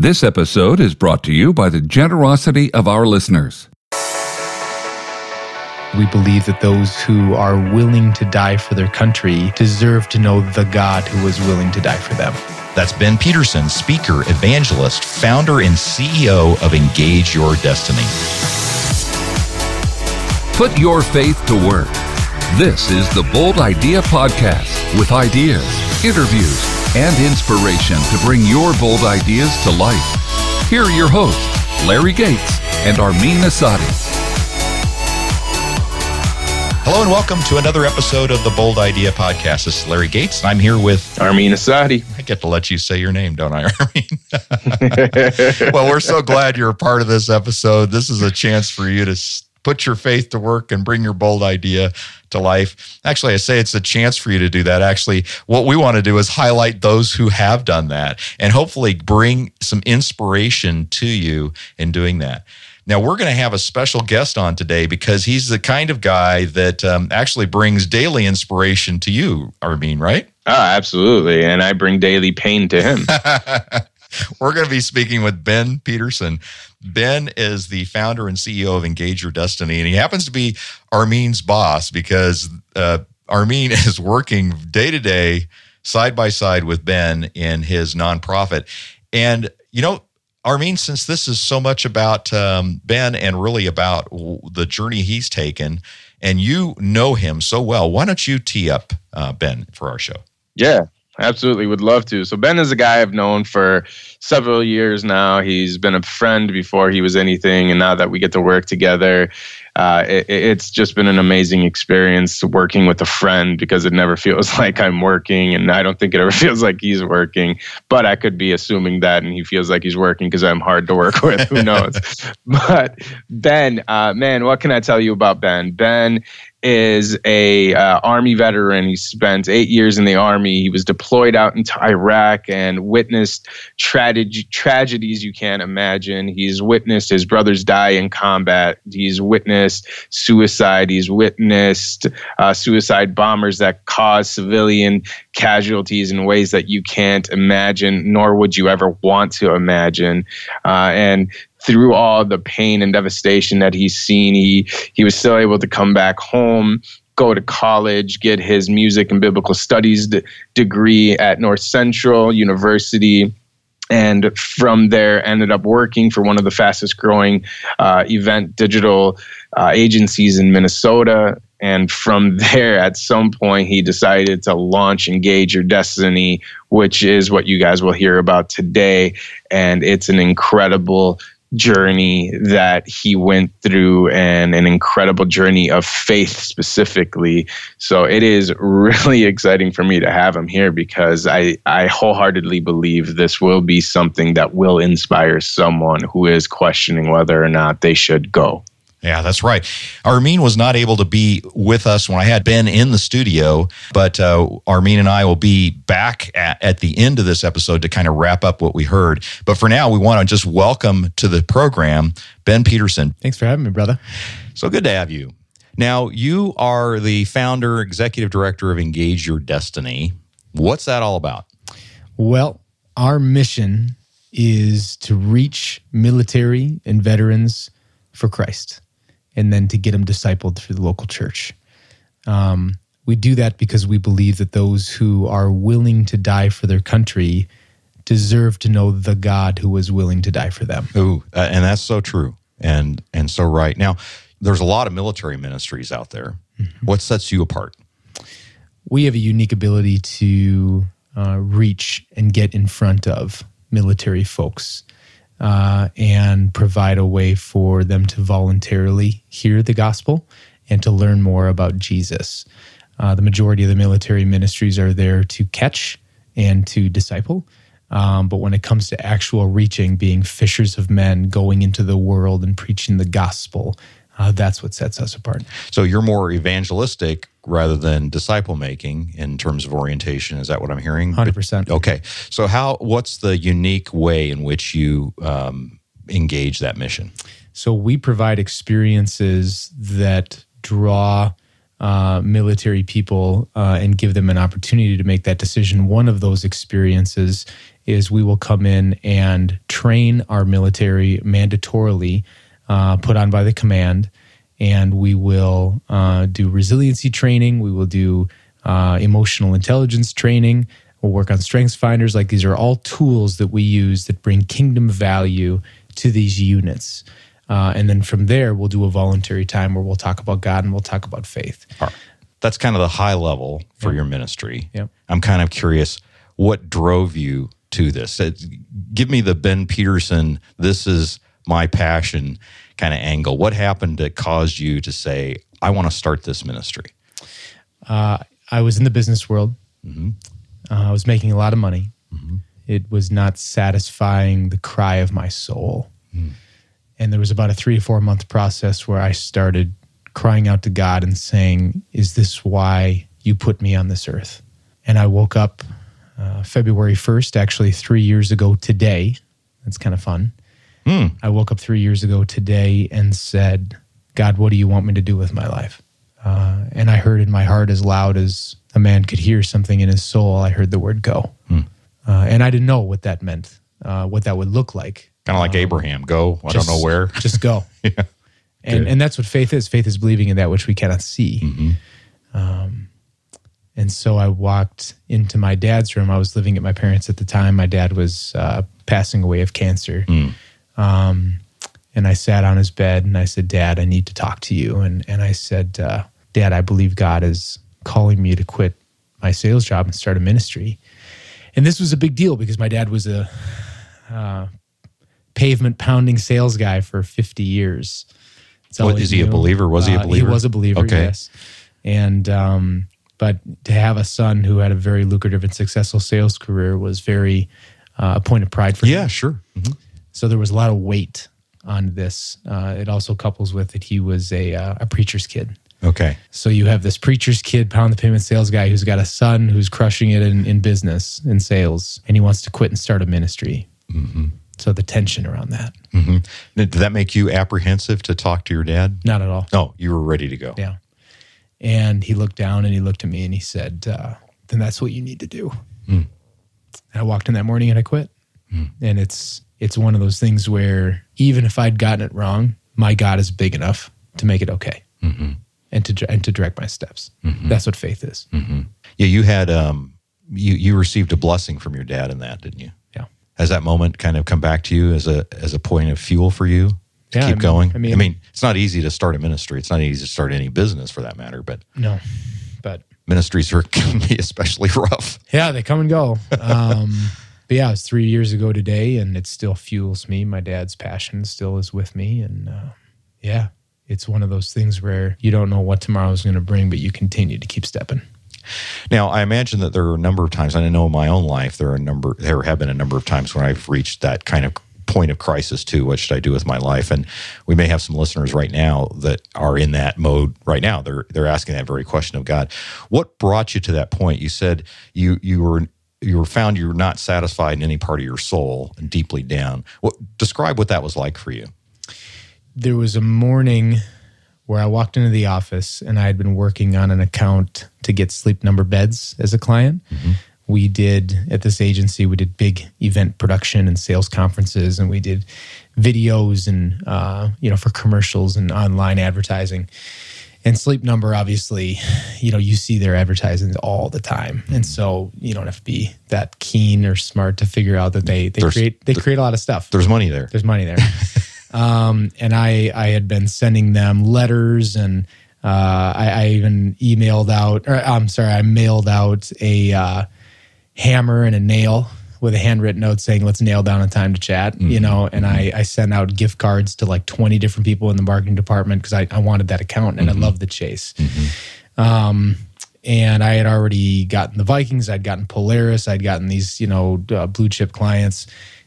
This episode is brought to you by the generosity of our listeners. We believe that those who are willing to die for their country deserve to know the God who was willing to die for them. That's Ben Peterson, speaker, evangelist, founder, and CEO of Engage Your Destiny. Put your faith to work. This is the Bold Idea Podcast with ideas, interviews, and inspiration to bring your bold ideas to life. Here are your hosts, Larry Gates and Armin Asadi. Hello and welcome to another episode of the Bold Idea Podcast. This is Larry Gates. I'm here with Armin Asadi. I get to let you say your name, don't I, Armin? well, we're so glad you're a part of this episode. This is a chance for you to put your faith to work and bring your bold idea to life. Actually, I say it's a chance for you to do that. Actually, what we want to do is highlight those who have done that and hopefully bring some inspiration to you in doing that. Now, we're going to have a special guest on today because he's the kind of guy that um, actually brings daily inspiration to you, Armin, right? Oh, absolutely. And I bring daily pain to him. we're going to be speaking with Ben Peterson. Ben is the founder and CEO of Engage Your Destiny, and he happens to be Armin's boss because uh, Armin is working day to day, side by side with Ben in his nonprofit. And, you know, Armin, since this is so much about um, Ben and really about the journey he's taken, and you know him so well, why don't you tee up uh, Ben for our show? Yeah, absolutely. Would love to. So, Ben is a guy I've known for several years now. He's been a friend before he was anything. And now that we get to work together, uh, it, it's just been an amazing experience working with a friend because it never feels like I'm working. And I don't think it ever feels like he's working. But I could be assuming that and he feels like he's working because I'm hard to work with. Who knows? but Ben, uh, man, what can I tell you about Ben? Ben is a uh, army veteran. He spent eight years in the army. He was deployed out into Iraq and witnessed tragedies you can't imagine. He's witnessed his brothers die in combat. He's witnessed suicide. He's witnessed uh, suicide bombers that cause civilian casualties in ways that you can't imagine, nor would you ever want to imagine. Uh, and through all the pain and devastation that he's seen, he he was still able to come back home, go to college, get his music and biblical studies d- degree at North Central University. And from there, ended up working for one of the fastest growing uh, event digital uh, agencies in Minnesota. And from there, at some point, he decided to launch Engage Your Destiny, which is what you guys will hear about today. And it's an incredible journey that he went through and an incredible journey of faith specifically. So it is really exciting for me to have him here because I, I wholeheartedly believe this will be something that will inspire someone who is questioning whether or not they should go. Yeah, that's right. Armin was not able to be with us when I had Ben in the studio, but uh, Armin and I will be back at, at the end of this episode to kind of wrap up what we heard. But for now, we want to just welcome to the program Ben Peterson. Thanks for having me, brother. So good to have you. Now, you are the founder, executive director of Engage Your Destiny. What's that all about? Well, our mission is to reach military and veterans for Christ and then to get them discipled through the local church. Um, we do that because we believe that those who are willing to die for their country deserve to know the God who was willing to die for them. Ooh, uh, and that's so true and and so right. Now, there's a lot of military ministries out there. Mm-hmm. What sets you apart? We have a unique ability to uh, reach and get in front of military folks uh, and provide a way for them to voluntarily hear the gospel and to learn more about Jesus. Uh, the majority of the military ministries are there to catch and to disciple. Um, but when it comes to actual reaching, being fishers of men, going into the world and preaching the gospel, uh, that's what sets us apart. So you're more evangelistic rather than disciple making in terms of orientation. Is that what I'm hearing? Hundred percent. Okay. So how? What's the unique way in which you um, engage that mission? So we provide experiences that draw uh, military people uh, and give them an opportunity to make that decision. One of those experiences is we will come in and train our military mandatorily, uh, put on by the command, and we will uh, do resiliency training. We will do uh, emotional intelligence training. We'll work on strengths finders. Like these are all tools that we use that bring kingdom value to these units. Uh, and then from there, we'll do a voluntary time where we'll talk about God and we'll talk about faith. That's kind of the high level for your ministry. I'm kind of curious what drove you to this. It- give me the Ben Peterson, this is my passion kind of angle. What happened that caused you to say, I want to start this ministry? I was in the business world. Mm-hmm. Uh, I was making a lot of money. It was not satisfying the cry of my soul. Mm. And there was about a three to four month process where I started crying out to God and saying, Is this why you put me on this earth? And I woke up uh, February 1st, actually three years ago today. That's kind of fun. Hmm. I woke up three years ago today and said, God, what do you want me to do with my life? Uh, and I heard in my heart, as loud as a man could hear something in his soul, I heard the word go. Uh, and I didn't know what that meant, uh, what that would look like. Kind of like Abraham, go, I don't know where. Just go. yeah. And, and that's what faith is. Faith is believing in that which we cannot see. Um, and so I walked into my dad's room. I was living at my parents' at the time. My dad was uh, passing away of cancer. Um, and I sat on his bed and I said, Dad, I need to talk to you. And, and I said, uh, Dad, I believe God is calling me to quit my sales job and start a ministry. And this was a big deal because my dad was a uh, pavement pounding sales guy for 50 years. What, is he a believer? Was he a Uh, believer? He was a believer, Okay. yes. And, um, but to have a son who had a very lucrative and successful sales career was very uh, a point of pride for him. Yeah, sure. Mhm. So there was a lot of weight on this. Uh, it also couples with that he was a, uh, a preacher's kid. Okay. So you have this preacher's kid, pound the payment sales guy who's got a son who's crushing it in, in business, in sales, and he wants to quit and start a ministry. So the tension around that, hmm Did that make you apprehensive to talk to your dad? not at all. No, you were ready to go. Yeah. And he looked down and he looked at me and he said, uh, then that's what you need to do. And I walked in that morning and I quit. And it's it's one of those things where even if I'd gotten it wrong, my God is big enough to make it okay and to and to direct my steps. That's what faith is. Yeah, you had um, you you received a blessing from your dad in that, didn't you? Yeah. Has that moment kind of come back to you as a as a point of fuel for you to Yeah, I keep mean- going? I mean- it's not easy to start a ministry. It's not easy to start any business for that matter. But No, but ministries are can be especially rough. yeah, they come and go. Um, but yeah, it was three years ago today, and it still fuels me. My dad's passion still is with me, and uh, yeah, it's one of those things where you don't know what tomorrow is going to bring, but you continue to keep stepping. Now, I imagine that there are a number of times, and I know in my own life there are a number, there have been a number of times when I've reached that kind of point of crisis too. What should I do with my life? And we may have some listeners right now that are in that mode right now. They're they're asking that very question of God. What brought you to that point? You said you you were you were found you were not satisfied in any part of your soul and deeply down. What describe what that was like for you? There was a morning where I walked into the office and I had been working on an account to get sleep number beds as a client. We did at this agency, we did big event production and sales conferences, and we did videos and uh, you know for commercials and online advertising. And Sleep Number, obviously, you know, you see their advertising all the time, and so you don't have to be that keen or smart to figure out that they they There's- create they create a lot of stuff. There's money there. There's money there. um, and I, I had been sending them letters and uh, I, I even emailed out, or I'm sorry, I mailed out a uh, hammer and a nail with a handwritten note saying, let's nail down a time to chat, you know, and I, I sent out gift cards to like 20 different people in the marketing department because I, I wanted that account and I love the chase. Um, and I had already gotten the Vikings, I'd gotten Polaris, I'd gotten these, you know, uh, blue chip clients,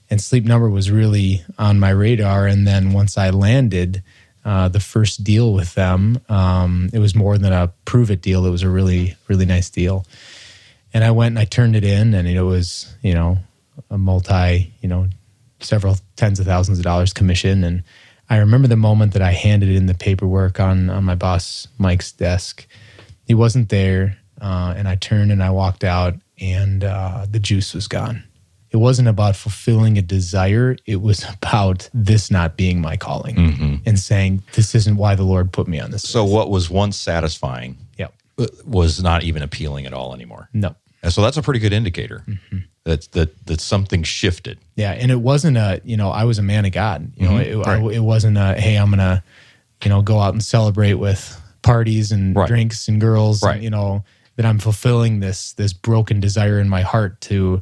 and Sleep Number was really on my radar. And then once I landed uh, the first deal with them, um, it was more than a prove it deal. It was a really, really nice deal. And I went and I turned it in, and it was, you know, a multi, you know, several tens of thousands of dollars commission. And I remember the moment that I handed in the paperwork on on my boss Mike's desk. He wasn't there, uh, and I turned and I walked out, and uh, the juice was gone. it wasn't about fulfilling a desire. It was about this not being my calling and saying, this isn't why the Lord put me on this. So what was once satisfying Yep. uh, was not even appealing at all anymore. No. And so that's a pretty good indicator Mm-hmm. that that that something shifted. Yeah, and it wasn't a you know I was a man of God. You know, it, I- it wasn't a hey I'm gonna you know go out and celebrate with parties and Right. drinks and girls. Right. And, you know that I'm fulfilling this this broken desire in my heart to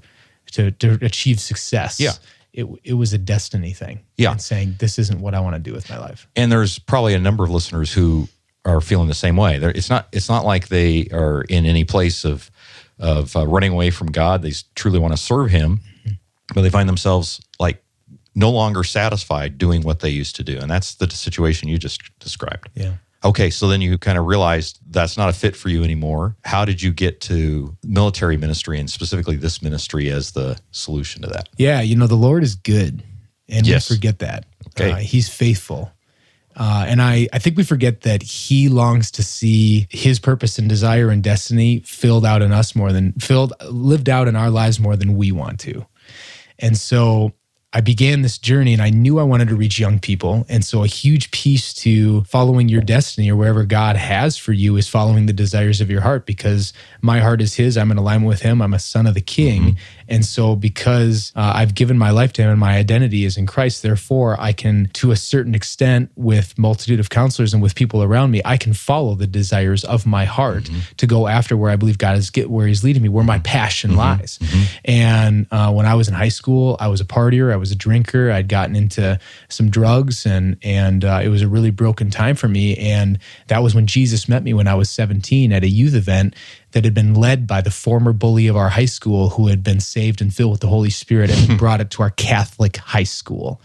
to to achieve success. Yeah. It it was a destiny thing. Yeah. and saying this isn't what I want to do with my life. And there's probably a number of listeners who are feeling the same way. There, it's not it's not like they are in any place of of uh, running away from God. They truly want to serve Him, but they find themselves like no longer satisfied doing what they used to do, and that's the situation you just described. Yeah. Okay, so then you kind of realized that's not a fit for you anymore. How did you get to military ministry and specifically this ministry as the solution to that? Yeah, you know, the Lord is good. And Yes. we forget that. Okay. Uh, he's faithful. Uh, and I, I think we forget that he longs to see his purpose and desire and destiny filled out in us more than filled, lived out in our lives more than we want to. And so I began this journey and I knew I wanted to reach young people. And so a huge piece to following your destiny or wherever God has for you is following the desires of your heart because my heart is his. I'm in alignment with him. I'm a son of the king. And so because uh, I've given my life to him and my identity is in Christ, therefore I can, to a certain extent, with multitude of counselors and with people around me, I can follow the desires of my heart to go after where I believe God is get where he's leading me, where my passion lies. And uh, when I was in high school, I was a partier. I was a drinker. I'd gotten into some drugs, and and uh, it was a really broken time for me. And that was when Jesus met me when I was 17 at a youth event that had been led by the former bully of our high school, who had been saved and filled with the Holy Spirit, and brought it to our Catholic high school.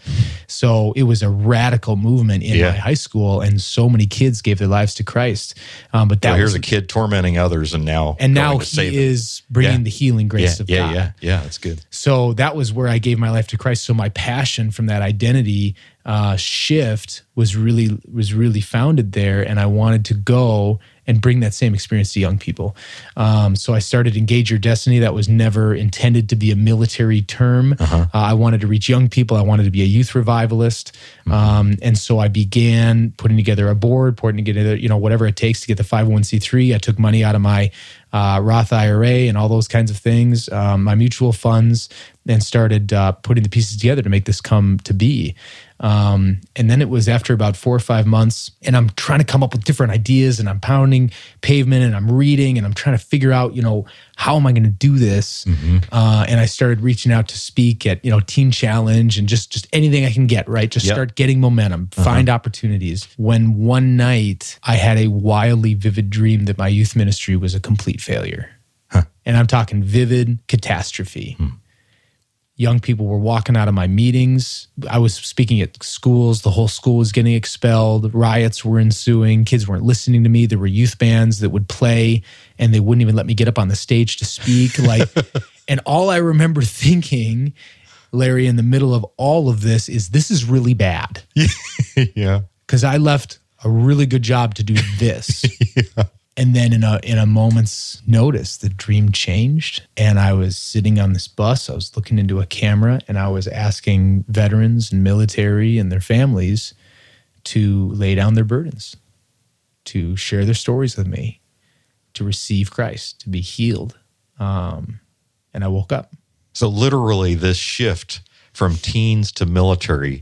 So it was a radical movement in Yeah. my high school, and so many kids gave their lives to Christ. Um, but that Well, here's was a kid tormenting others, and now and now he is bringing Yeah. the healing yeah, grace of God. yeah, yeah, yeah. That's good. So that was where I gave my life to Christ. So my passion from that identity uh, shift was really was really founded there, and I wanted to go and bring that same experience to young people. Um, so I started Engage Your Destiny. That was never intended to be a military term. Uh, I wanted to reach young people. I wanted to be a youth revivalist, um, and so I began putting together a board, putting together you know whatever it takes to get the five hundred one c three. I took money out of my uh, Roth IRA and all those kinds of things, um, my mutual funds, and started uh, putting the pieces together to make this come to be. Um, and then it was after about four or five months, and I'm trying to come up with different ideas, and I'm pounding pavement, and I'm reading, and I'm trying to figure out, you know, how am I going to do this? Uh, and I started reaching out to speak at, you know, Teen Challenge and just just anything I can get, right? Just Yep. start getting momentum, find opportunities. When one night I had a wildly vivid dream that my youth ministry was a complete failure. And I'm talking vivid catastrophe. Young people were walking out of my meetings. I was speaking at schools. The whole school was getting expelled. Riots were ensuing. Kids weren't listening to me. There were youth bands that would play and they wouldn't even let me get up on the stage to speak. Like, and all I remember thinking, Larry, in the middle of all of this, is this is really bad yeah. because I left a really good job to do this. And then in a in a moment's notice, the dream changed, and I was sitting on this bus. I was looking into a camera, and I was asking veterans and military and their families to lay down their burdens, to share their stories with me, to receive Christ, to be healed. Um, and I woke up. So literally, this shift from teens to military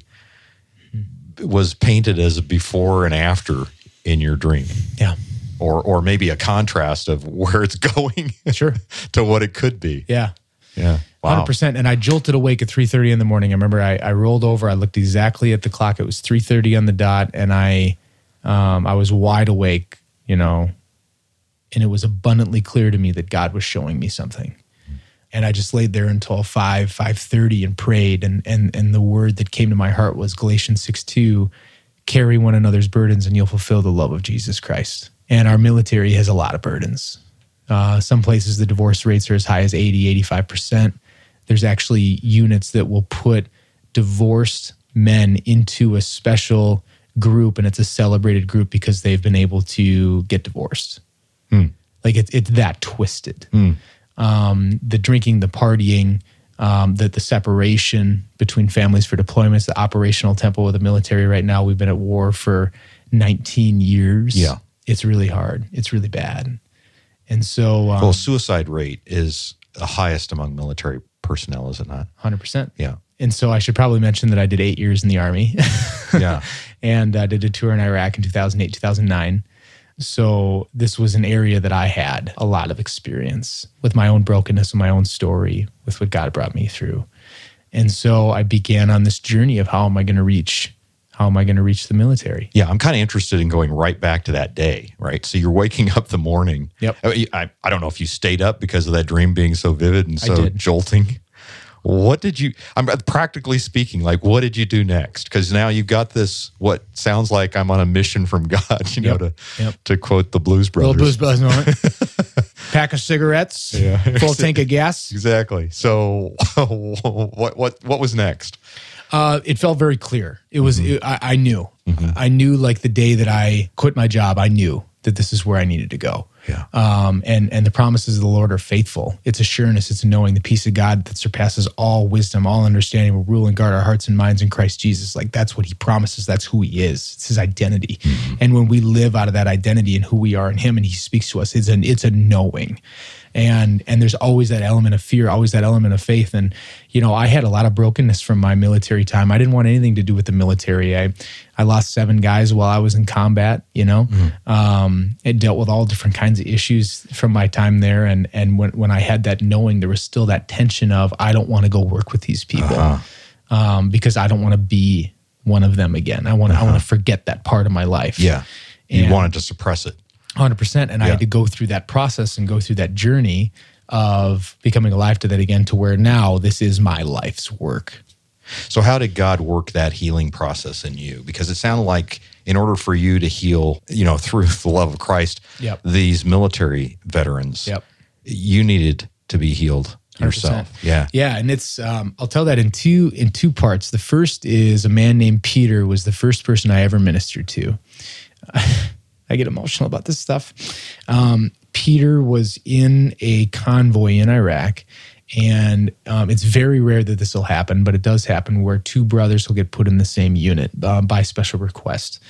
was painted as a before and after in your dream, Yeah, or or maybe a contrast of where it's going sure. to what it could be. Yeah. Yeah. 100% And I jolted awake at three thirty in the morning. I remember I, I rolled over. I looked exactly at the clock. It was three thirty on the dot, and I um, I was wide awake. You know, and it was abundantly clear to me that God was showing me something. And I just laid there until five five thirty and prayed. And and and the word that came to my heart was Galatians six two, carry one another's burdens, and you'll fulfill the love of Jesus Christ. And our military has a lot of burdens. Uh, some places the divorce rates are as high as 80, 85%. There's actually units that will put divorced men into a special group, and it's a celebrated group because they've been able to get divorced. Like it's, it's that twisted. Um, the drinking, the partying, um, that the separation between families for deployments, the operational tempo of the military right now, we've been at war for 19 years. Yeah. It's really hard. It's really bad. And so, um, well, suicide rate is the highest among military personnel, is it not? 100%. Yeah. And so I should probably mention that I did eight years in the Army. Yeah. and uh, did a tour in Iraq in 2008, 2009. So this was an area that I had a lot of experience with my own brokenness and my own story, with what God brought me through. And so I began on this journey of how am I going to reach how am I going to reach the military? Yeah, I'm kind of interested in going right back to that day, right? So you're waking up the morning. Yep. I, I, I don't know if you stayed up because of that dream being so vivid and so jolting. What did you, I'm uh, practically speaking, like, what did you do next? Because now you've got this, what sounds like I'm on a mission from God, you know, to, Yep. to quote the Blues Brothers. Little blues buzz moment. Pack of cigarettes, Yeah. full tank of gas. Exactly. So what, what, what was next? Uh, it felt very clear. It was. Mm-hmm. It, I, I knew. I knew like the day that I quit my job. I knew that this is where I needed to go. Yeah. Um, and and the promises of the Lord are faithful. It's a sureness. It's a knowing. The peace of God that surpasses all wisdom, all understanding, will rule and guard our hearts and minds in Christ Jesus. Like that's what He promises. That's who He is. It's His identity. And when we live out of that identity and who we are in Him, and He speaks to us, it's an it's a knowing. And and there's always that element of fear, always that element of faith. And you know, I had a lot of brokenness from my military time. I didn't want anything to do with the military. I I lost seven guys while I was in combat. You know, um, it dealt with all different kinds of issues from my time there. And and when when I had that knowing, there was still that tension of I don't want to go work with these people um, because I don't want to be one of them again. I want I want to forget that part of my life. Yeah. You And- wanted to suppress it. Hundred percent, and I had to go through that process and go through that journey of becoming alive to that again, to where now this is my life's work. So, how did God work that healing process in you? Because it sounded like, in order for you to heal, you know, through the love of Christ, Yep. these military veterans, Yep. you needed to be healed 100%. yourself. Yeah. Yeah, and it's um, I'll tell that in two in two parts. The first is a man named Peter was the first person I ever ministered to. I get emotional about this stuff. Um, Peter was in a convoy in Iraq, and um, it's very rare that this will happen, but it does happen where two brothers will get put in the same unit uh, by special request.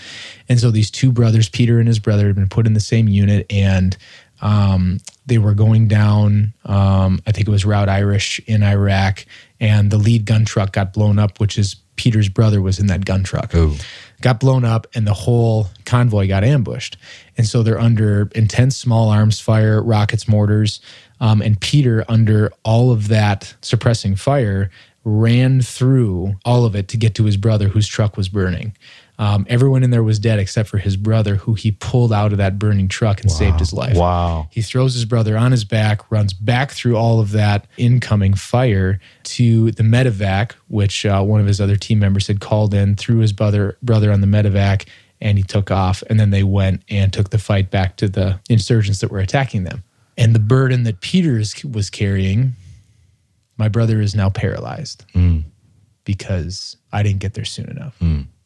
And so these two brothers, Peter and his brother, had been put in the same unit, and um, they were going down, um, I think it was Route Irish in Iraq, and the lead gun truck got blown up, which is Peter's brother was in that gun truck. Ooh. Got blown up, and the whole convoy got ambushed. And so they're under intense small arms fire, rockets, mortars. Um, and Peter, under all of that suppressing fire, ran through all of it to get to his brother whose truck was burning. Um, everyone in there was dead except for his brother, who he pulled out of that burning truck and saved his life. Wow. He throws his brother on his back, runs back through all of that incoming fire to the medevac, which uh, one of his other team members had called in, threw his brother brother on the medevac, and he took off. And then they went and took the fight back to the insurgents that were attacking them. And the burden that Peters was carrying, my brother is now paralyzed because I didn't get there soon enough,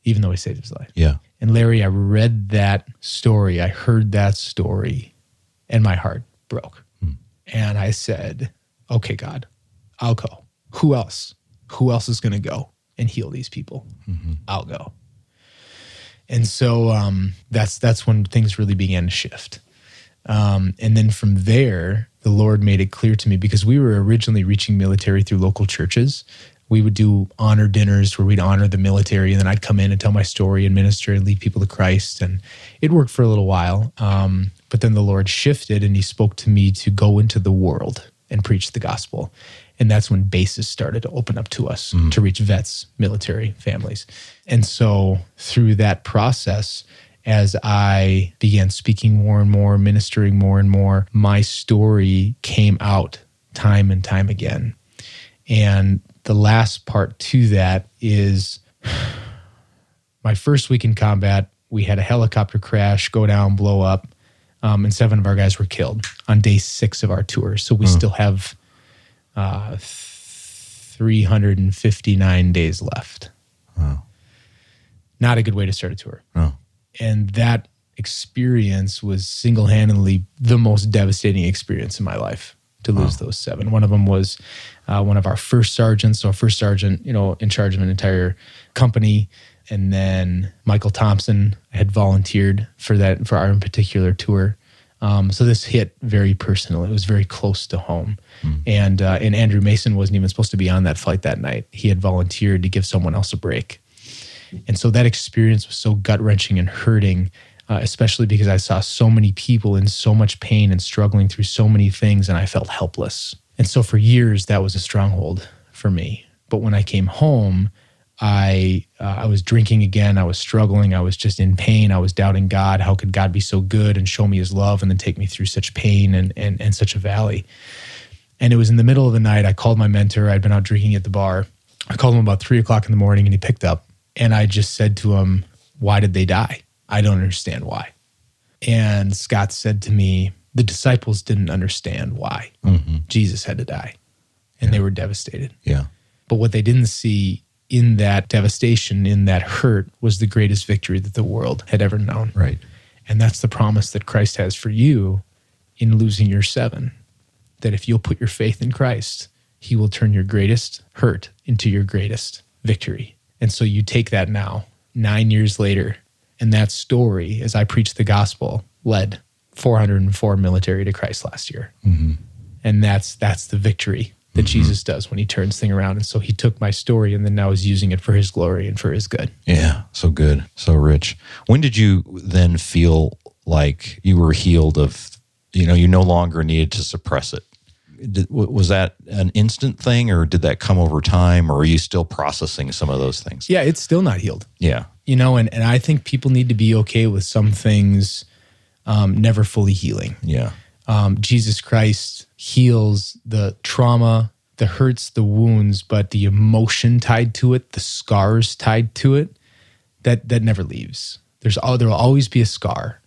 even though he saved his life. Yeah. And Larry, I read that story. I heard that story, and my heart broke. And I said, Okay, God, I'll go. Who else? Who else is going to go and heal these people? I'll go. And so um, that's that's when things really began to shift. Um, and then from there, the Lord made it clear to me because we were originally reaching military through local churches. We would do honor dinners where we'd honor the military, and then I'd come in and tell my story and minister and lead people to Christ. And it worked for a little while. Um, but then the Lord shifted and He spoke to me to go into the world and preach the gospel. And that's when bases started to open up to us to reach vets, military families. And so through that process, as I began speaking more and more, ministering more and more, my story came out time and time again. And the last part to that is my first week in combat, we had a helicopter crash, go down, blow up, um, and seven of our guys were killed on day six of our tour. So we still have uh, 359 days left. Not a good way to start a tour Oh. and that experience was single-handedly the most devastating experience in my life to lose those seven. One of them was uh, one of our first sergeants, so first sergeant, you know, in charge of an entire company. And then Michael Thompson had volunteered for that for our particular tour. Um, so this hit very personal. It was very close to home, and uh, and Andrew Mason wasn't even supposed to be on that flight that night. He had volunteered to give someone else a break, and so that experience was so gut wrenching and hurting, uh, especially because I saw so many people in so much pain and struggling through so many things, and I felt helpless. And so for years that was a stronghold for me. But when I came home, I uh, I was drinking again. I was struggling. I was just in pain. I was doubting God. How could God be so good and show me His love and then take me through such pain and and and such a valley? And it was in the middle of the night. I called my mentor. I'd been out drinking at the bar. I called him about three o'clock in the morning, and he picked up. And I just said to him, "Why did they die? I don't understand why." And Scott said to me, "The disciples didn't understand why mm-hmm. Jesus had to die, and they were devastated." Yeah. But what they didn't see in that devastation, in that hurt, was the greatest victory that the world had ever known. Right. And that's the promise that Christ has for you in losing your seven. That if you'll put your faith in Christ, he will turn your greatest hurt into your greatest victory. And so you take that now, nine years later, and that story, as I preached the gospel, led 404 military to Christ last year. Mm-hmm. And that's that's the victory that mm-hmm. Jesus does when he turns thing around. And so he took my story and then now is using it for his glory and for his good. Yeah. So good. So rich. When did you then feel like you were healed of, you know, you no longer needed to suppress it? Did, was that an instant thing or did that come over time or are you still processing some of those things? Yeah, it's still not healed. Yeah. You know and, and i think people need to be okay with some things um, never fully healing. Yeah. um, jesus christ heals the trauma the hurts the wounds but the emotion tied to it the scars tied to it that that never leaves. There's all there will always be a scar.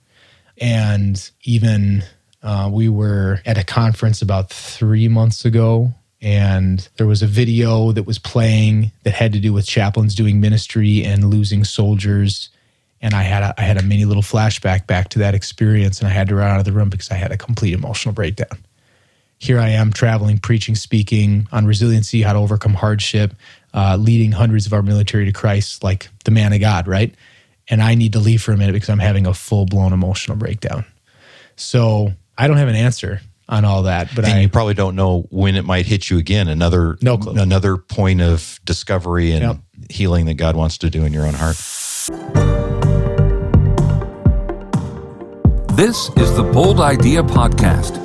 And even uh, we were at a conference about three months ago and there was a video that was playing that had to do with chaplains doing ministry and losing soldiers and i had a, I had a mini little flashback back to that experience and i had to run out of the room because i had a complete emotional breakdown here I am traveling, preaching, speaking on resiliency, how to overcome hardship, uh, leading hundreds of our military to Christ, like the man of God, right? And I need to leave for a minute because I'm having a full blown emotional breakdown. So I don't have an answer on all that, but And I you probably don't know when it might hit you again. Another No clue. another point of discovery and Yep. healing that God wants to do in your own heart. This is the Bold Idea Podcast.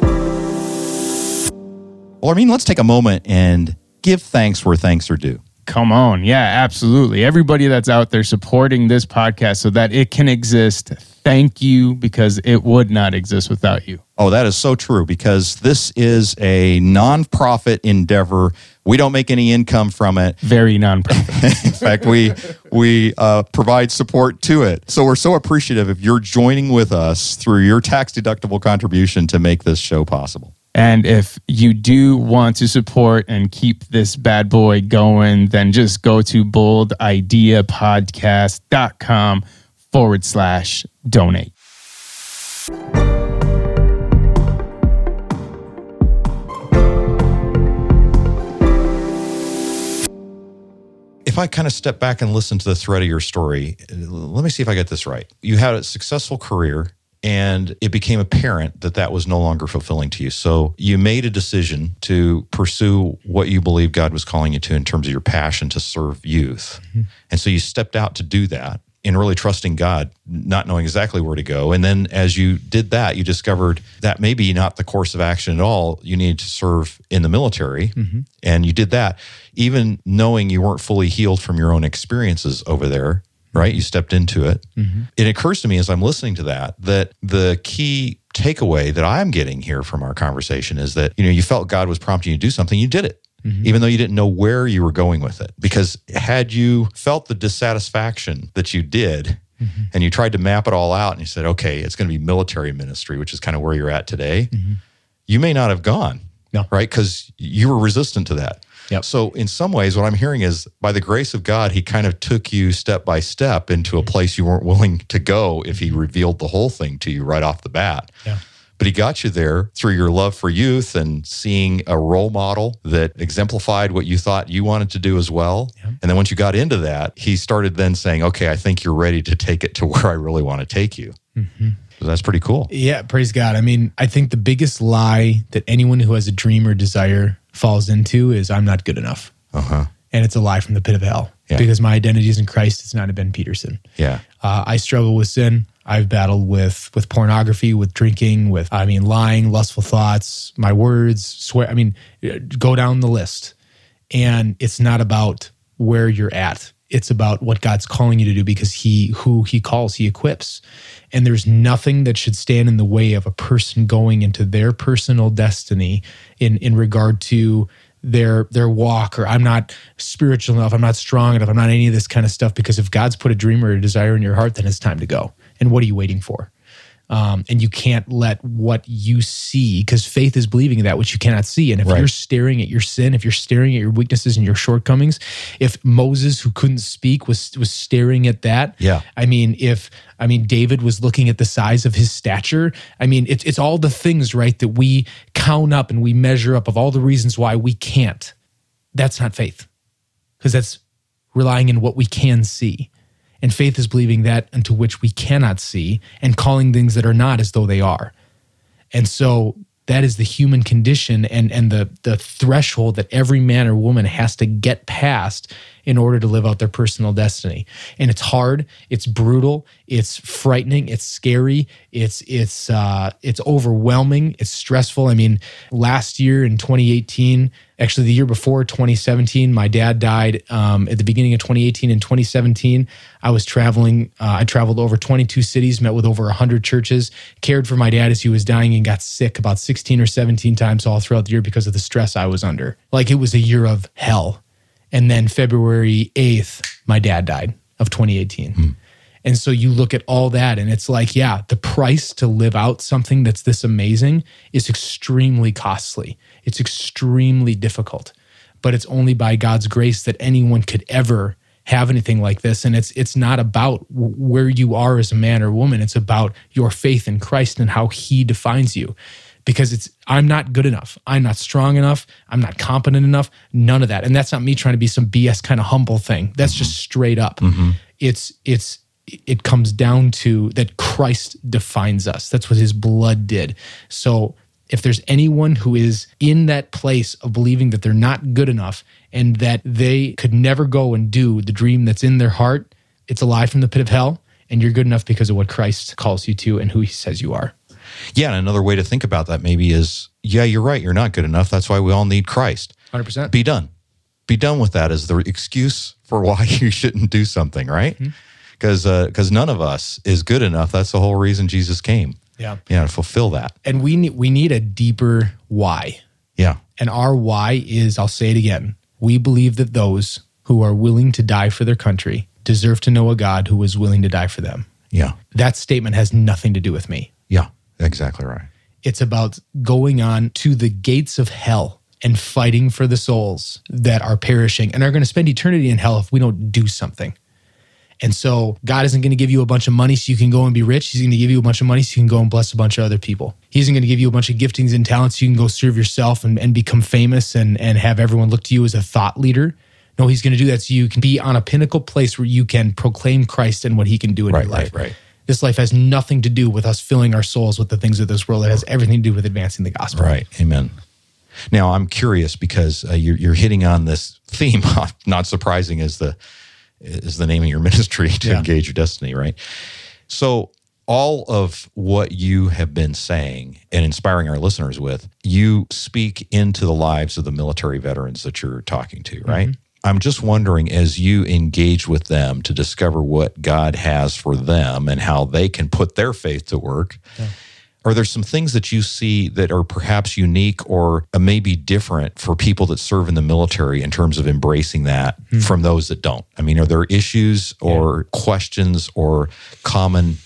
Well, I mean, let's take a moment and give thanks where thanks are due. Come on. Yeah, absolutely. Everybody that's out there supporting this podcast so that it can exist, thank you because it would not exist without you. Oh, that is so true because this is a nonprofit endeavor. We don't make any income from it. Very nonprofit. In fact, we we uh, provide support to it. So we're so appreciative if you're joining with us through your tax deductible contribution to make this show possible. and if you do want to support and keep this bad boy going, then just go to boldideapodcast.com forward slash donate. If I kind of step back and listen to the thread of your story, let me see if I get this right. You had a successful career and it became apparent that that was no longer fulfilling to you. So you made a decision to pursue what you believe God was calling you to in terms of your passion to serve youth. Mm-hmm. And so you stepped out to do that and really trusting God, not knowing exactly where to go. And then as you did that, you discovered that maybe not the course of action at all. You needed to serve in the military. Mm-hmm. And you did that, even knowing you weren't fully healed from your own experiences over there. Right. You stepped into it. Mm-hmm. It occurs to me as I'm listening to that that the key takeaway that I'm getting here from our conversation is that, you know, you felt God was prompting you to do something, you did it Mm-hmm. even though you didn't know where you were going with it. Because had you felt the dissatisfaction that you did mm-hmm. and you tried to map it all out and you said, okay, it's going to be military ministry, which is kind of where you're at today, mm-hmm. you may not have gone. No. Right. Because you were resistant to that. Yep. So, in some ways, what I'm hearing is by the grace of God, He kind of took you step by step into a place you weren't willing to go if He revealed the whole thing to you right off the bat. Yeah. But he got you there through your love for youth and seeing a role model that exemplified what you thought you wanted to do as well. And then once you got into that, he started then saying, okay, I think you're ready to take it to where I really want to take you. So that's pretty cool. Yeah, praise God. I mean, I think the biggest lie that anyone who has a dream or desire falls into is I'm not good enough. Uh huh. And it's a lie from the pit of hell Yeah. because my identity is in Christ. It's not in Ben Peterson. Yeah. Uh, I struggle with sin. I've battled with with pornography, with drinking, with I mean lying, lustful thoughts, my words, swear. I mean, go down the list. And it's not about where you're at. It's about what God's calling you to do because He who He calls, He equips. And there's nothing that should stand in the way of a person going into their personal destiny in in regard to their their walk or I'm not spiritual enough, I'm not strong enough, I'm not any of this kind of stuff. Because if God's put a dream or a desire in your heart, then it's time to go. And what are you waiting for? Um, and you can't let what you see, because faith is believing that which you cannot see. And if Right. you're staring at your sin, if you're staring at your weaknesses and your shortcomings, if Moses, who couldn't speak, was was staring at that, Yeah. I mean, if I mean David was looking at the size of his stature, I mean, it's it's all the things, right, that we count up and we measure up of all the reasons why we can't. That's not faith, because that's relying in what we can see. And faith is believing that unto which we cannot see and calling things that are not as though they are. And so that is the human condition and, and the, the threshold that every man or woman has to get past in order to live out their personal destiny. And it's hard, it's brutal, it's frightening, it's scary, it's it's uh, it's overwhelming, it's stressful. I mean, last year in 2018, actually the year before 2017, my dad died um, at the beginning of 2018. In 2017, I was traveling. Uh, I traveled over 22 cities, met with over 100 churches, cared for my dad as he was dying, and got sick about 16 or 17 times all throughout the year because of the stress I was under. Like it was a year of hell. And then February 8th, my dad died of 2018. Hmm. And so you look at all that and it's like, yeah, the price to live out something that's this amazing is extremely costly. It's extremely difficult. But it's only by God's grace that anyone could ever have anything like this and it's it's not about w- where you are as a man or woman it's about your faith in Christ and how he defines you because it's I'm not good enough. I'm not strong enough. I'm not competent enough. None of that. And that's not me trying to be some BS kind of humble thing. That's just mm-hmm. straight up. Mm-hmm. It's it's it comes down to that Christ defines us. That's what his blood did. So if there's anyone who is in that place of believing that they're not good enough and that they could never go and do the dream that's in their heart, it's a lie from the pit of hell. And you're good enough because of what Christ calls you to and who he says you are. Yeah. And another way to think about that maybe is, yeah, you're right. You're not good enough. That's why we all need Christ. 100%. Be done. Be done with that as the excuse for why you shouldn't do something, right? Mm-hmm. Because because uh, none of us is good enough. That's the whole reason Jesus came. Yeah. Yeah, to fulfill that. And we need, we need a deeper why. Yeah. And our why is, I'll say it again, we believe that those who are willing to die for their country deserve to know a God who is willing to die for them. Yeah. That statement has nothing to do with me. Exactly right. It's about going on to the gates of hell and fighting for the souls that are perishing and are going to spend eternity in hell if we don't do something. And so God isn't going to give you a bunch of money so you can go and be rich. He's going to give you a bunch of money so you can go and bless a bunch of other people. He isn't going to give you a bunch of giftings and talents so you can go serve yourself and, and become famous and, and have everyone look to you as a thought leader. No, he's going to do that so you can be on a pinnacle place where you can proclaim Christ and what he can do in Right, your life. right, right. This life has nothing to do with us filling our souls with the things of this world. It has everything to do with advancing the gospel. Right. Amen. Now I'm curious because uh, you're, you're hitting on this theme. Not surprising is the is the name of your ministry to Yeah. engage your destiny, right? So all of what you have been saying and inspiring our listeners with, you speak into the lives of the military veterans that you're talking to, right? I'm just wondering as you engage with them to discover what God has for them and how they can put their faith to work. Are there some things that you see that are perhaps unique or uh, maybe different for people that serve in the military in terms of embracing that from those that don't? I mean, are there issues or questions or common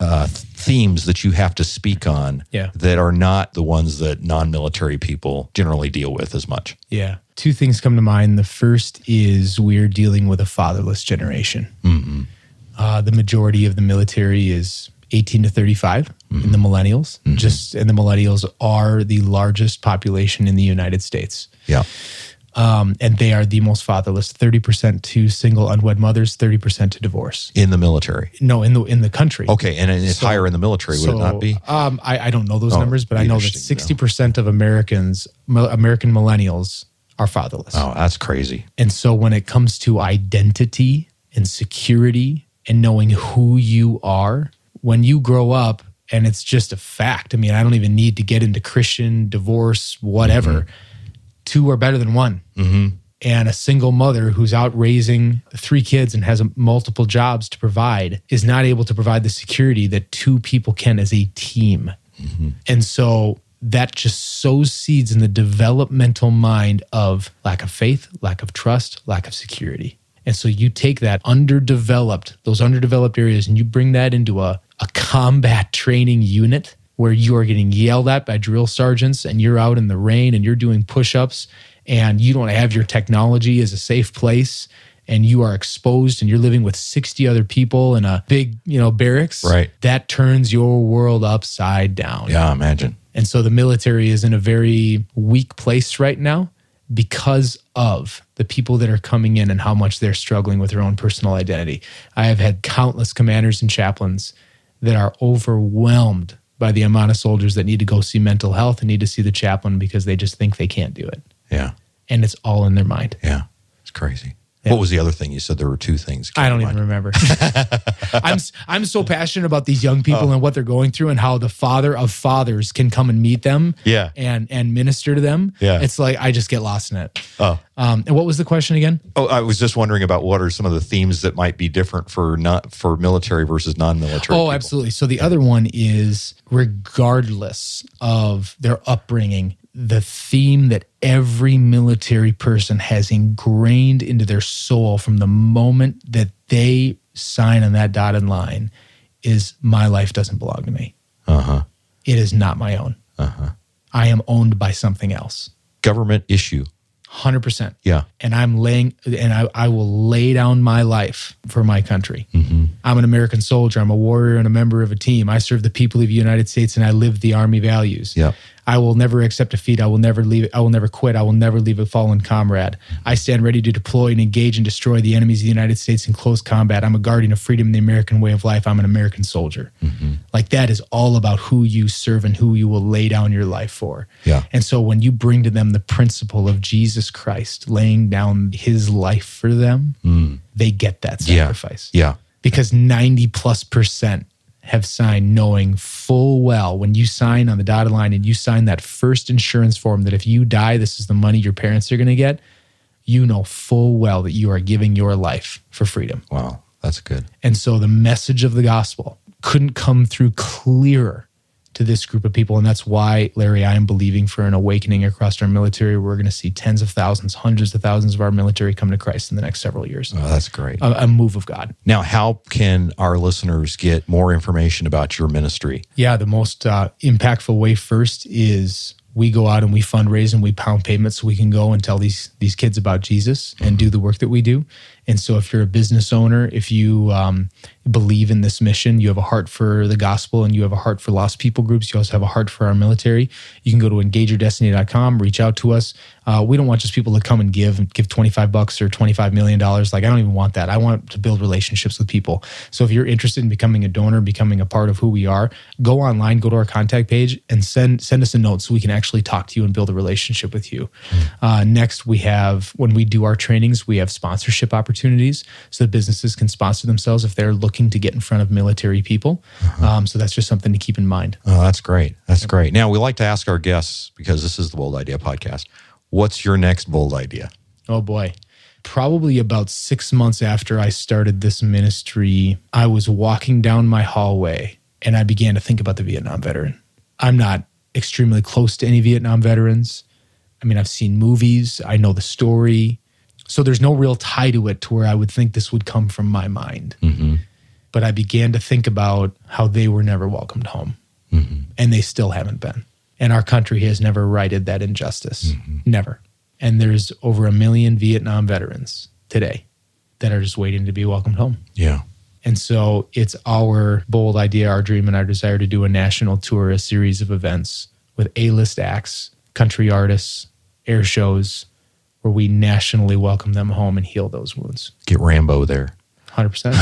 uh, themes that you have to speak on Yeah. that are not the ones that non military people generally deal with as much? Yeah. Two things come to mind. The first is we're dealing with a fatherless generation. Uh, the majority of the military is 18 to 35. in the millennials. Just and the millennials are the largest population in the United States. Yeah. Um, and they are the most fatherless. Thirty percent to single unwed mothers. Thirty percent to divorce. In the military. No, in the in the country. Okay. And it's So- higher in the military, would it not be? Um, I, I don't know those Oh, numbers, but I know that interesting to know. sixty percent of Americans, American millennials, are fatherless. Oh, that's crazy. And so when it comes to identity and security and knowing who you are, when you grow up and it's just a fact. I mean, I don't even need to get into Christian, divorce, whatever. Two are better than one. Mm-hmm. And a single mother who's out raising three kids and has multiple jobs to provide is not able to provide the security that two people can as a team. Mm-hmm. And so that just sows seeds in the developmental mind of lack of faith, lack of trust, lack of security. And so you take that underdeveloped, those underdeveloped areas, and you bring that into a, a combat training unit where you are getting yelled at by drill sergeants and you're out in the rain and you're doing push ups and you don't have your technology as a safe place and you are exposed and you're living with 60 other people in a big, you know, barracks. Right. That turns your world upside down. Yeah, imagine. And so the military is in a very weak place right now because of the people that are coming in and how much they're struggling with their own personal identity. I have had countless commanders and chaplains that are overwhelmed by the amount of soldiers that need to go see mental health and need to see the chaplain because they just think they can't do it. Yeah. And it's all in their mind. Yeah. It's crazy. Yeah. What was the other thing you said? There were two things. I don't even remember. I'm I'm so passionate about these young people and what they're going through and how the father of fathers can come and meet them Yeah. and and minister to them. Yeah. It's like I just get lost in it. Oh. Um, and what was the question again? Oh, I was just wondering about what are some of the themes that might be different for not for military versus non-military. Oh, people. absolutely. So the other one is regardless of their upbringing, the theme that every military person has ingrained into their soul from the moment that they sign on that dotted line is my life doesn't belong to me. Uh huh. It is not my own. Uh-huh. I am owned by something else. Government issue. 100%. Yeah. and I'm laying and I, I will lay down my life for my country. I'm an American soldier. I'm a warrior and a member of a team. I serve the people of the United States and I live the Army values. Yeah. I will never accept defeat. I will never leave. I will never quit. I will never leave a fallen comrade. I stand ready to deploy and engage and destroy the enemies of the United States in close combat. I'm a guardian of freedom and the American way of life. I'm an American soldier. Mm-hmm. Like that is all about who you serve and who you will lay down your life for. Yeah. And so when you bring to them the principle of Jesus Christ laying down his life for them, mm. they get that Yeah. sacrifice Yeah. because 90 plus percent have signed knowing full well when you sign on the dotted line and you sign that first insurance form that if you die, this is the money your parents are going to get, you know full well that you are giving your life for freedom. Wow. That's good. And so the message of the gospel couldn't come through clearer to this group of people. And that's why, Larry, I am believing for an awakening across our military. We're going to see tens of thousands, hundreds of thousands of our military come to Christ in the next several years. Oh, that's great. A, a move of God. Now, how can our listeners get more information about your ministry? Yeah, the most uh, impactful way first is we go out and we fundraise and we pound pavement so we can go and tell these these kids about Jesus and do the work that we do. And so, if you're a business owner, if you um, believe in this mission, you have a heart for the gospel, and you have a heart for lost people groups. You also have a heart for our military. You can go to engageyourdestiny.com, reach out to us. Uh, we don't want just people to come and give and give 25 bucks or 25 million dollars. Like I don't even want that. I want to build relationships with people. So if you're interested in becoming a donor, becoming a part of who we are, go online, go to our contact page, and send send us a note so we can actually talk to you and build a relationship with you. Uh, next, we have when we do our trainings, we have sponsorship opportunities so that businesses can sponsor themselves if they're looking to get in front of military people. Um, so that's just something to keep in mind. Oh, that's great. That's great. Now, we like to ask our guests, because this is the Bold Idea podcast, what's your next bold idea? Oh boy. Probably about six months after I started this ministry, I was walking down my hallway and I began to think about the Vietnam veteran. I'm not extremely close to any Vietnam veterans. I mean, I've seen movies, I know the story. So there's no real tie to it to where I would think this would come from my mind. Mm-hmm. But I began to think about how they were never welcomed home mm-hmm. and they still haven't been. And our country has never righted that injustice. Mm-hmm. Never. And there's over a million Vietnam veterans today that are just waiting to be welcomed home. Yeah. And so it's our bold idea, our dream, and our desire to do a national tour, a series of events with A list acts, country artists, air shows, where we nationally welcome them home and heal those wounds. Get Rambo there. 100%.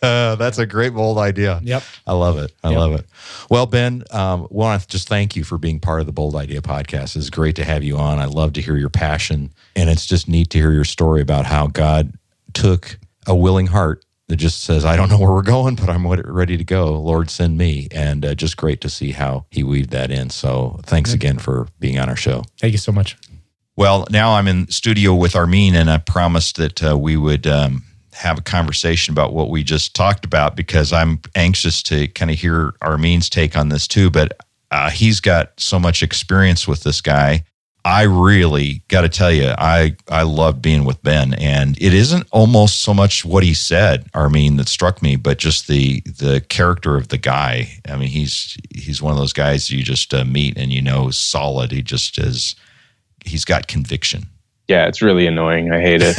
That's a great bold idea. Yep. I love it. I Yep. love it. Well, Ben, um, want to just thank you for being part of the Bold Idea podcast. It's great to have you on. I love to hear your passion, and it's just neat to hear your story about how God took a willing heart that just says, "I don't know where we're going, but I'm ready to go. Lord, send me." And uh, just great to see how He weaved that in. So, thanks again for being on our show. Thank you so much. Well, now I'm in studio with Armin, and I promised that uh, we would um, have a conversation about what we just talked about because I'm anxious to kind of hear Armin's take on this too. But uh, he's got so much experience with this guy. I really got to tell you, I I love being with Ben, and it isn't almost so much what he said, Armin, that struck me, but just the the character of the guy. I mean, he's he's one of those guys you just uh, meet and you know is solid. He just is. He's got conviction. Yeah, it's really annoying. I hate it.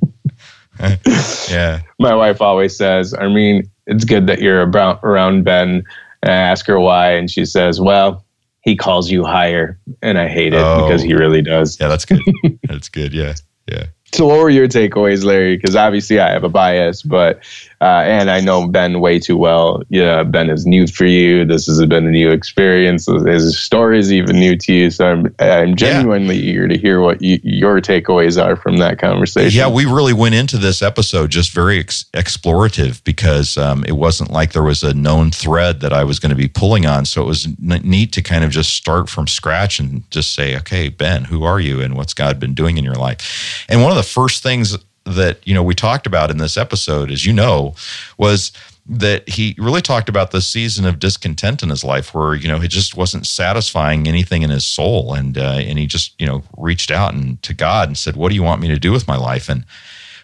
Yeah. My wife always says, I mean, it's good that you're about, around Ben. And I ask her why, and she says, Well, he calls you higher. And I hate it Oh. because he oh. really does. Yeah, that's good. that's good. Yeah. Yeah. So, what were your takeaways, Larry? Because obviously I have a bias, but uh, and I know Ben way too well. Yeah, Ben is new for you. This has been a new experience. His story is even new to you. So I'm I'm genuinely eager to hear what you, your takeaways are from that conversation. Yeah, we really went into this episode just very ex- explorative because um, it wasn't like there was a known thread that I was going to be pulling on. So it was n- neat to kind of just start from scratch and just say, okay, Ben, who are you and what's God been doing in your life? And one of the first things that you know we talked about in this episode, as you know, was that he really talked about the season of discontent in his life where you know it just wasn't satisfying anything in his soul. And uh, and he just you know reached out and to God and said what do you want me to do with my life? And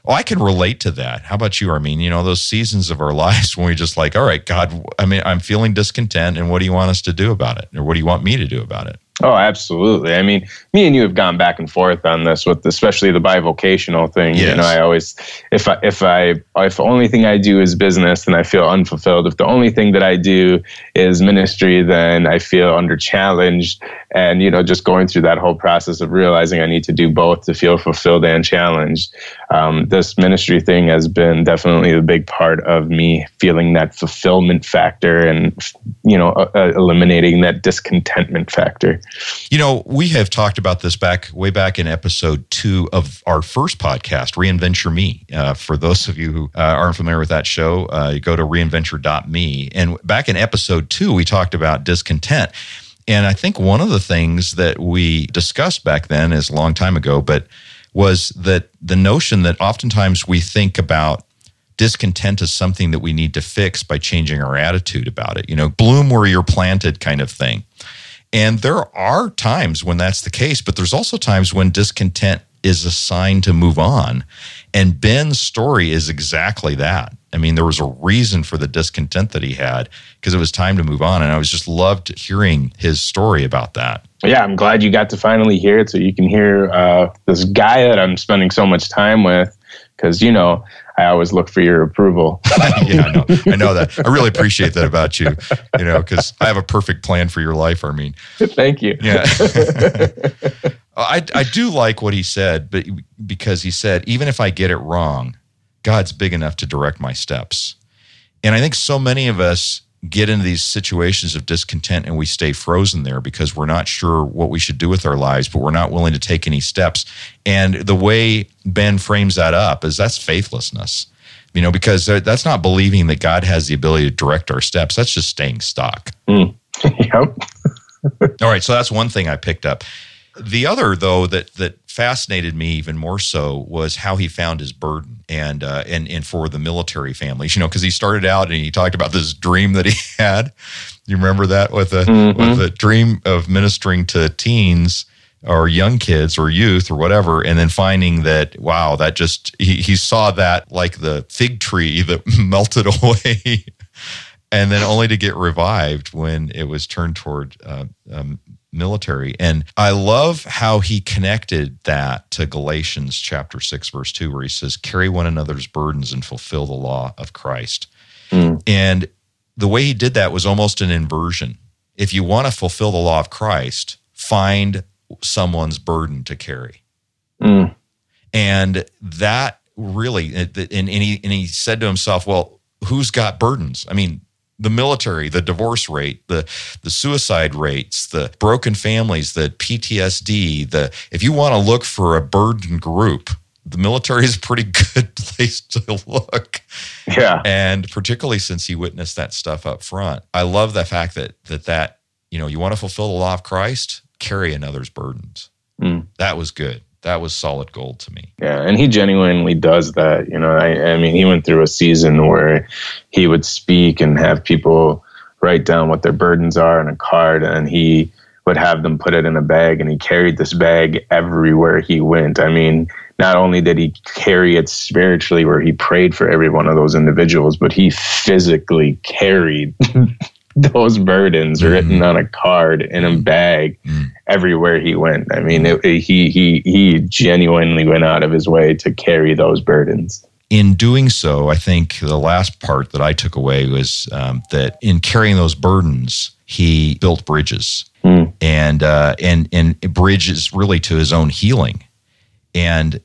oh I can relate to that. How about you Armin? You know those seasons of our lives when we just like all right God I mean I'm feeling discontent and what do you want us to do about it? Or what do you want me to do about it Oh, absolutely. I mean, me and you have gone back and forth on this with especially the bivocational thing. You know, I always if I if I if the only thing I do is business, then I feel unfulfilled. If the only thing that I do is ministry, then I feel under challenged. And you know, just going through that whole process of realizing I need to do both to feel fulfilled and challenged. Um, this ministry thing has been definitely a big part of me feeling that fulfillment factor and you know uh, uh, eliminating that discontentment factor. You know, we have talked about this back way back in episode two of our first podcast, Reinventure Me. Uh, for those of you who uh, aren't familiar with that show, uh, go to reinventure.me. And back in episode two, we talked about discontent. And I think one of the things that we discussed back then is a long time ago, but was that the notion that oftentimes we think about discontent as something that we need to fix by changing our attitude about it. You know, bloom where you're planted kind of thing. And there are times when that's the case, but there's also times when discontent is a sign to move on. And Ben's story is exactly that. I mean, there was a reason for the discontent that he had because it was time to move on. And I was just loved hearing his story about that. yeah, I'm glad you got to finally hear it so you can hear uh, this guy that I'm spending so much time with. Because, you know, I always look for your approval. yeah, I know. I know that. I really appreciate that about you, you know, because I have a perfect plan for your life, Armin. Thank you. Yeah. I, I do like what he said, but because he said, even if I get it wrong, God's big enough to direct my steps. And I think so many of us get into these situations of discontent and we stay frozen there because we're not sure what we should do with our lives, but we're not willing to take any steps. And the way Ben frames that up is that's faithlessness, you know, because that's not believing that God has the ability to direct our steps. That's just staying stuck. Mm. yep. All right, so that's one thing I picked up. The other, though, that that fascinated me even more so was how he found his burden, and uh, and and for the military families, you know, because he started out and he talked about this dream that he had. You remember that with a Mhm. with a dream of ministering to teens or young kids or youth or whatever, and then finding that wow, that just he, he saw that like the fig tree that melted away and then only to get revived when it was turned toward uh, um, military. And I love how he connected that to Galatians chapter 6, verse 2, where he says, Carry one another's burdens and fulfill the law of Christ. Mm. And the way he did that was almost an inversion. If you want to fulfill the law of Christ, find someone's burden to carry. Mm. And that really, and, and, he, and he said to himself, Well, who's got burdens? I mean, the military, the divorce rate, the the suicide rates, the broken families, the PTSD, the if you want to look for a burden group, the military is a pretty good place to look. Yeah. And particularly since he witnessed that stuff up front. I love the fact that that that, you know, you want to fulfill the law of Christ, carry another's burdens. Mm. That was good that was solid gold to me. Yeah, and he genuinely does that. You know, I, I mean, he went through a season where he would speak and have people write down what their burdens are on a card, and he would have them put it in a bag, and he carried this bag everywhere he went. I mean, not only did he carry it spiritually, where he prayed for every one of those individuals, but he physically carried those burdens mm-hmm. written on a card in a bag mm-hmm. everywhere he went. I mean, it, it, he he he genuinely went out of his way to carry those burdens. In doing so, I think the last part that I took away was um, that in carrying those burdens, he built bridges, mm. and uh, and and bridges really to his own healing, and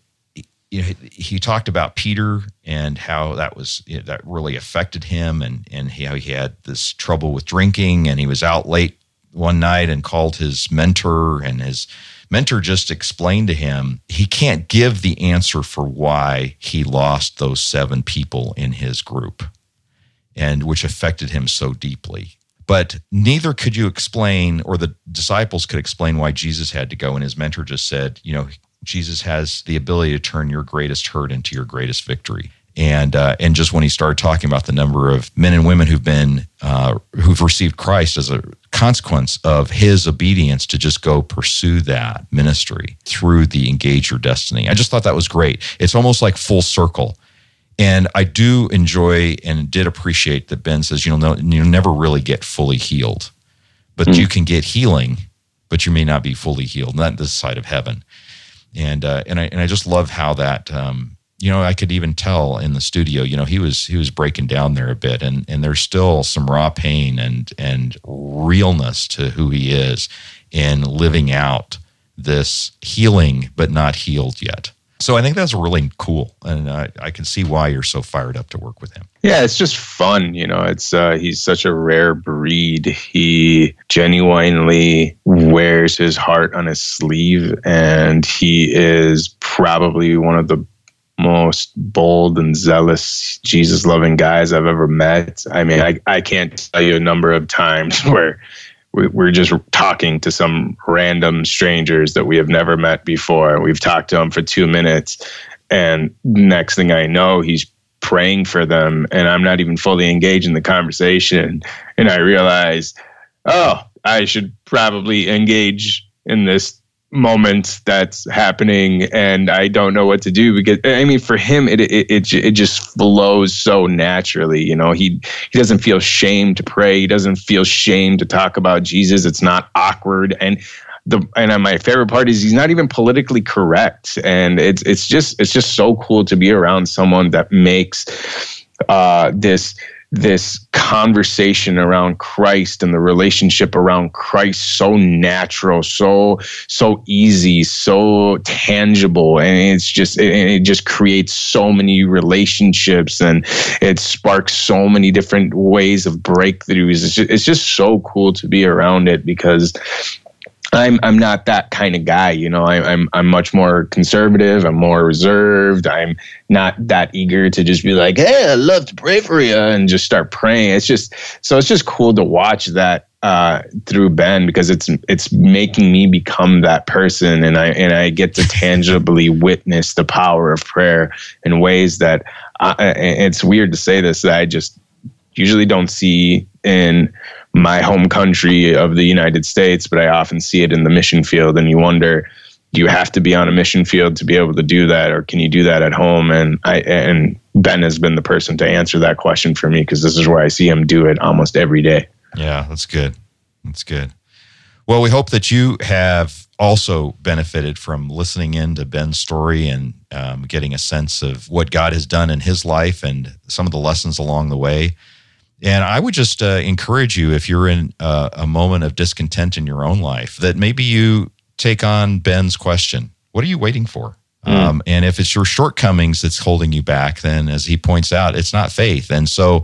you know, he talked about Peter and how that was you know, that really affected him, and and how he had this trouble with drinking, and he was out late one night and called his mentor, and his mentor just explained to him he can't give the answer for why he lost those seven people in his group, and which affected him so deeply. But neither could you explain, or the disciples could explain why Jesus had to go. And his mentor just said, you know, Jesus has the ability to turn your greatest hurt into your greatest victory. And uh, and just when he started talking about the number of men and women who've been uh, who've received Christ as a consequence of his obedience to just go pursue that ministry through the engage your destiny, I just thought that was great. It's almost like full circle. And I do enjoy and did appreciate that Ben says you'll know, you'll never really get fully healed, but mm. you can get healing, but you may not be fully healed, not this side of heaven and uh, and I and I just love how that um, you know I could even tell in the studio you know he was he was breaking down there a bit and and there's still some raw pain and and realness to who he is in living out this healing but not healed yet. So I think that's really cool, and I, I can see why you're so fired up to work with him. Yeah, it's just fun. You know, it's uh, he's such a rare breed. He genuinely wears his heart on his sleeve, and he is probably one of the most bold and zealous Jesus loving guys I've ever met. I mean, I, I can't tell you a number of times where we're just talking to some random strangers that we have never met before. We've talked to them for two minutes, and next thing I know, he's praying for them, and I'm not even fully engaged in the conversation. And I realize, oh, I should probably engage in this moment that's happening and I don't know what to do because I mean for him it it it, it just flows so naturally you know? He he doesn't feel shame to pray. He doesn't feel shame to talk about Jesus. It's not awkward. And the and my favorite part is he's not even politically correct. And it's it's just it's just so cool to be around someone that makes uh this this conversation around Christ and the relationship around Christ so natural, so so easy, so tangible, and it's just it, it just creates so many relationships and it sparks so many different ways of breakthroughs. It's just, it's just so cool to be around it because I'm I'm not that kind of guy, you know. I, am I'm, I'm much more conservative. I'm more reserved. I'm not that eager to just be like, "Hey, I love to pray for you," and just start praying. It's just so it's just cool to watch that uh, through Ben because it's it's making me become that person, and I and I get to tangibly witness the power of prayer in ways that I, it's weird to say this that I just usually don't see in my home country of the United States, but I often see it in the mission field. And you wonder, do you have to be on a mission field to be able to do that, or can you do that at home? And I and Ben has been the person to answer that question for me because this is where I see him do it almost every day. Yeah, that's good. That's good. Well, we hope that you have also benefited from listening in to Ben's story and um, getting a sense of what God has done in his life and some of the lessons along the way. And I would just uh, encourage you if you're in uh, a moment of discontent in your own life, that maybe you take on Ben's question What are you waiting for? Mm. Um, and if it's your shortcomings that's holding you back, then as he points out, it's not faith. And so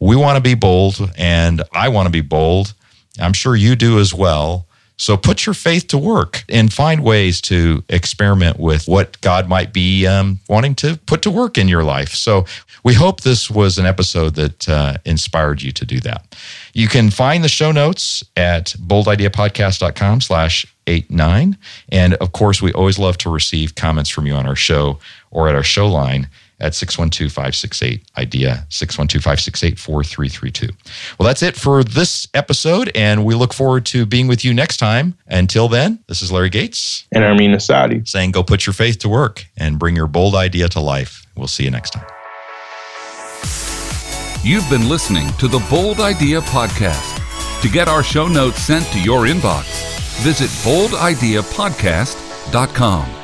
we want to be bold, and I want to be bold. I'm sure you do as well. So put your faith to work and find ways to experiment with what God might be um, wanting to put to work in your life. So we hope this was an episode that uh, inspired you to do that. You can find the show notes at boldideapodcast.com slash eight nine. And of course, we always love to receive comments from you on our show or at our show line at 612-568-IDEA, 612-568-4332. Well, that's it for this episode, and we look forward to being with you next time. Until then, this is Larry Gates. And Armin Asadi. Saying go put your faith to work and bring your bold idea to life. We'll see you next time. You've been listening to the Bold Idea Podcast. To get our show notes sent to your inbox, visit boldideapodcast.com.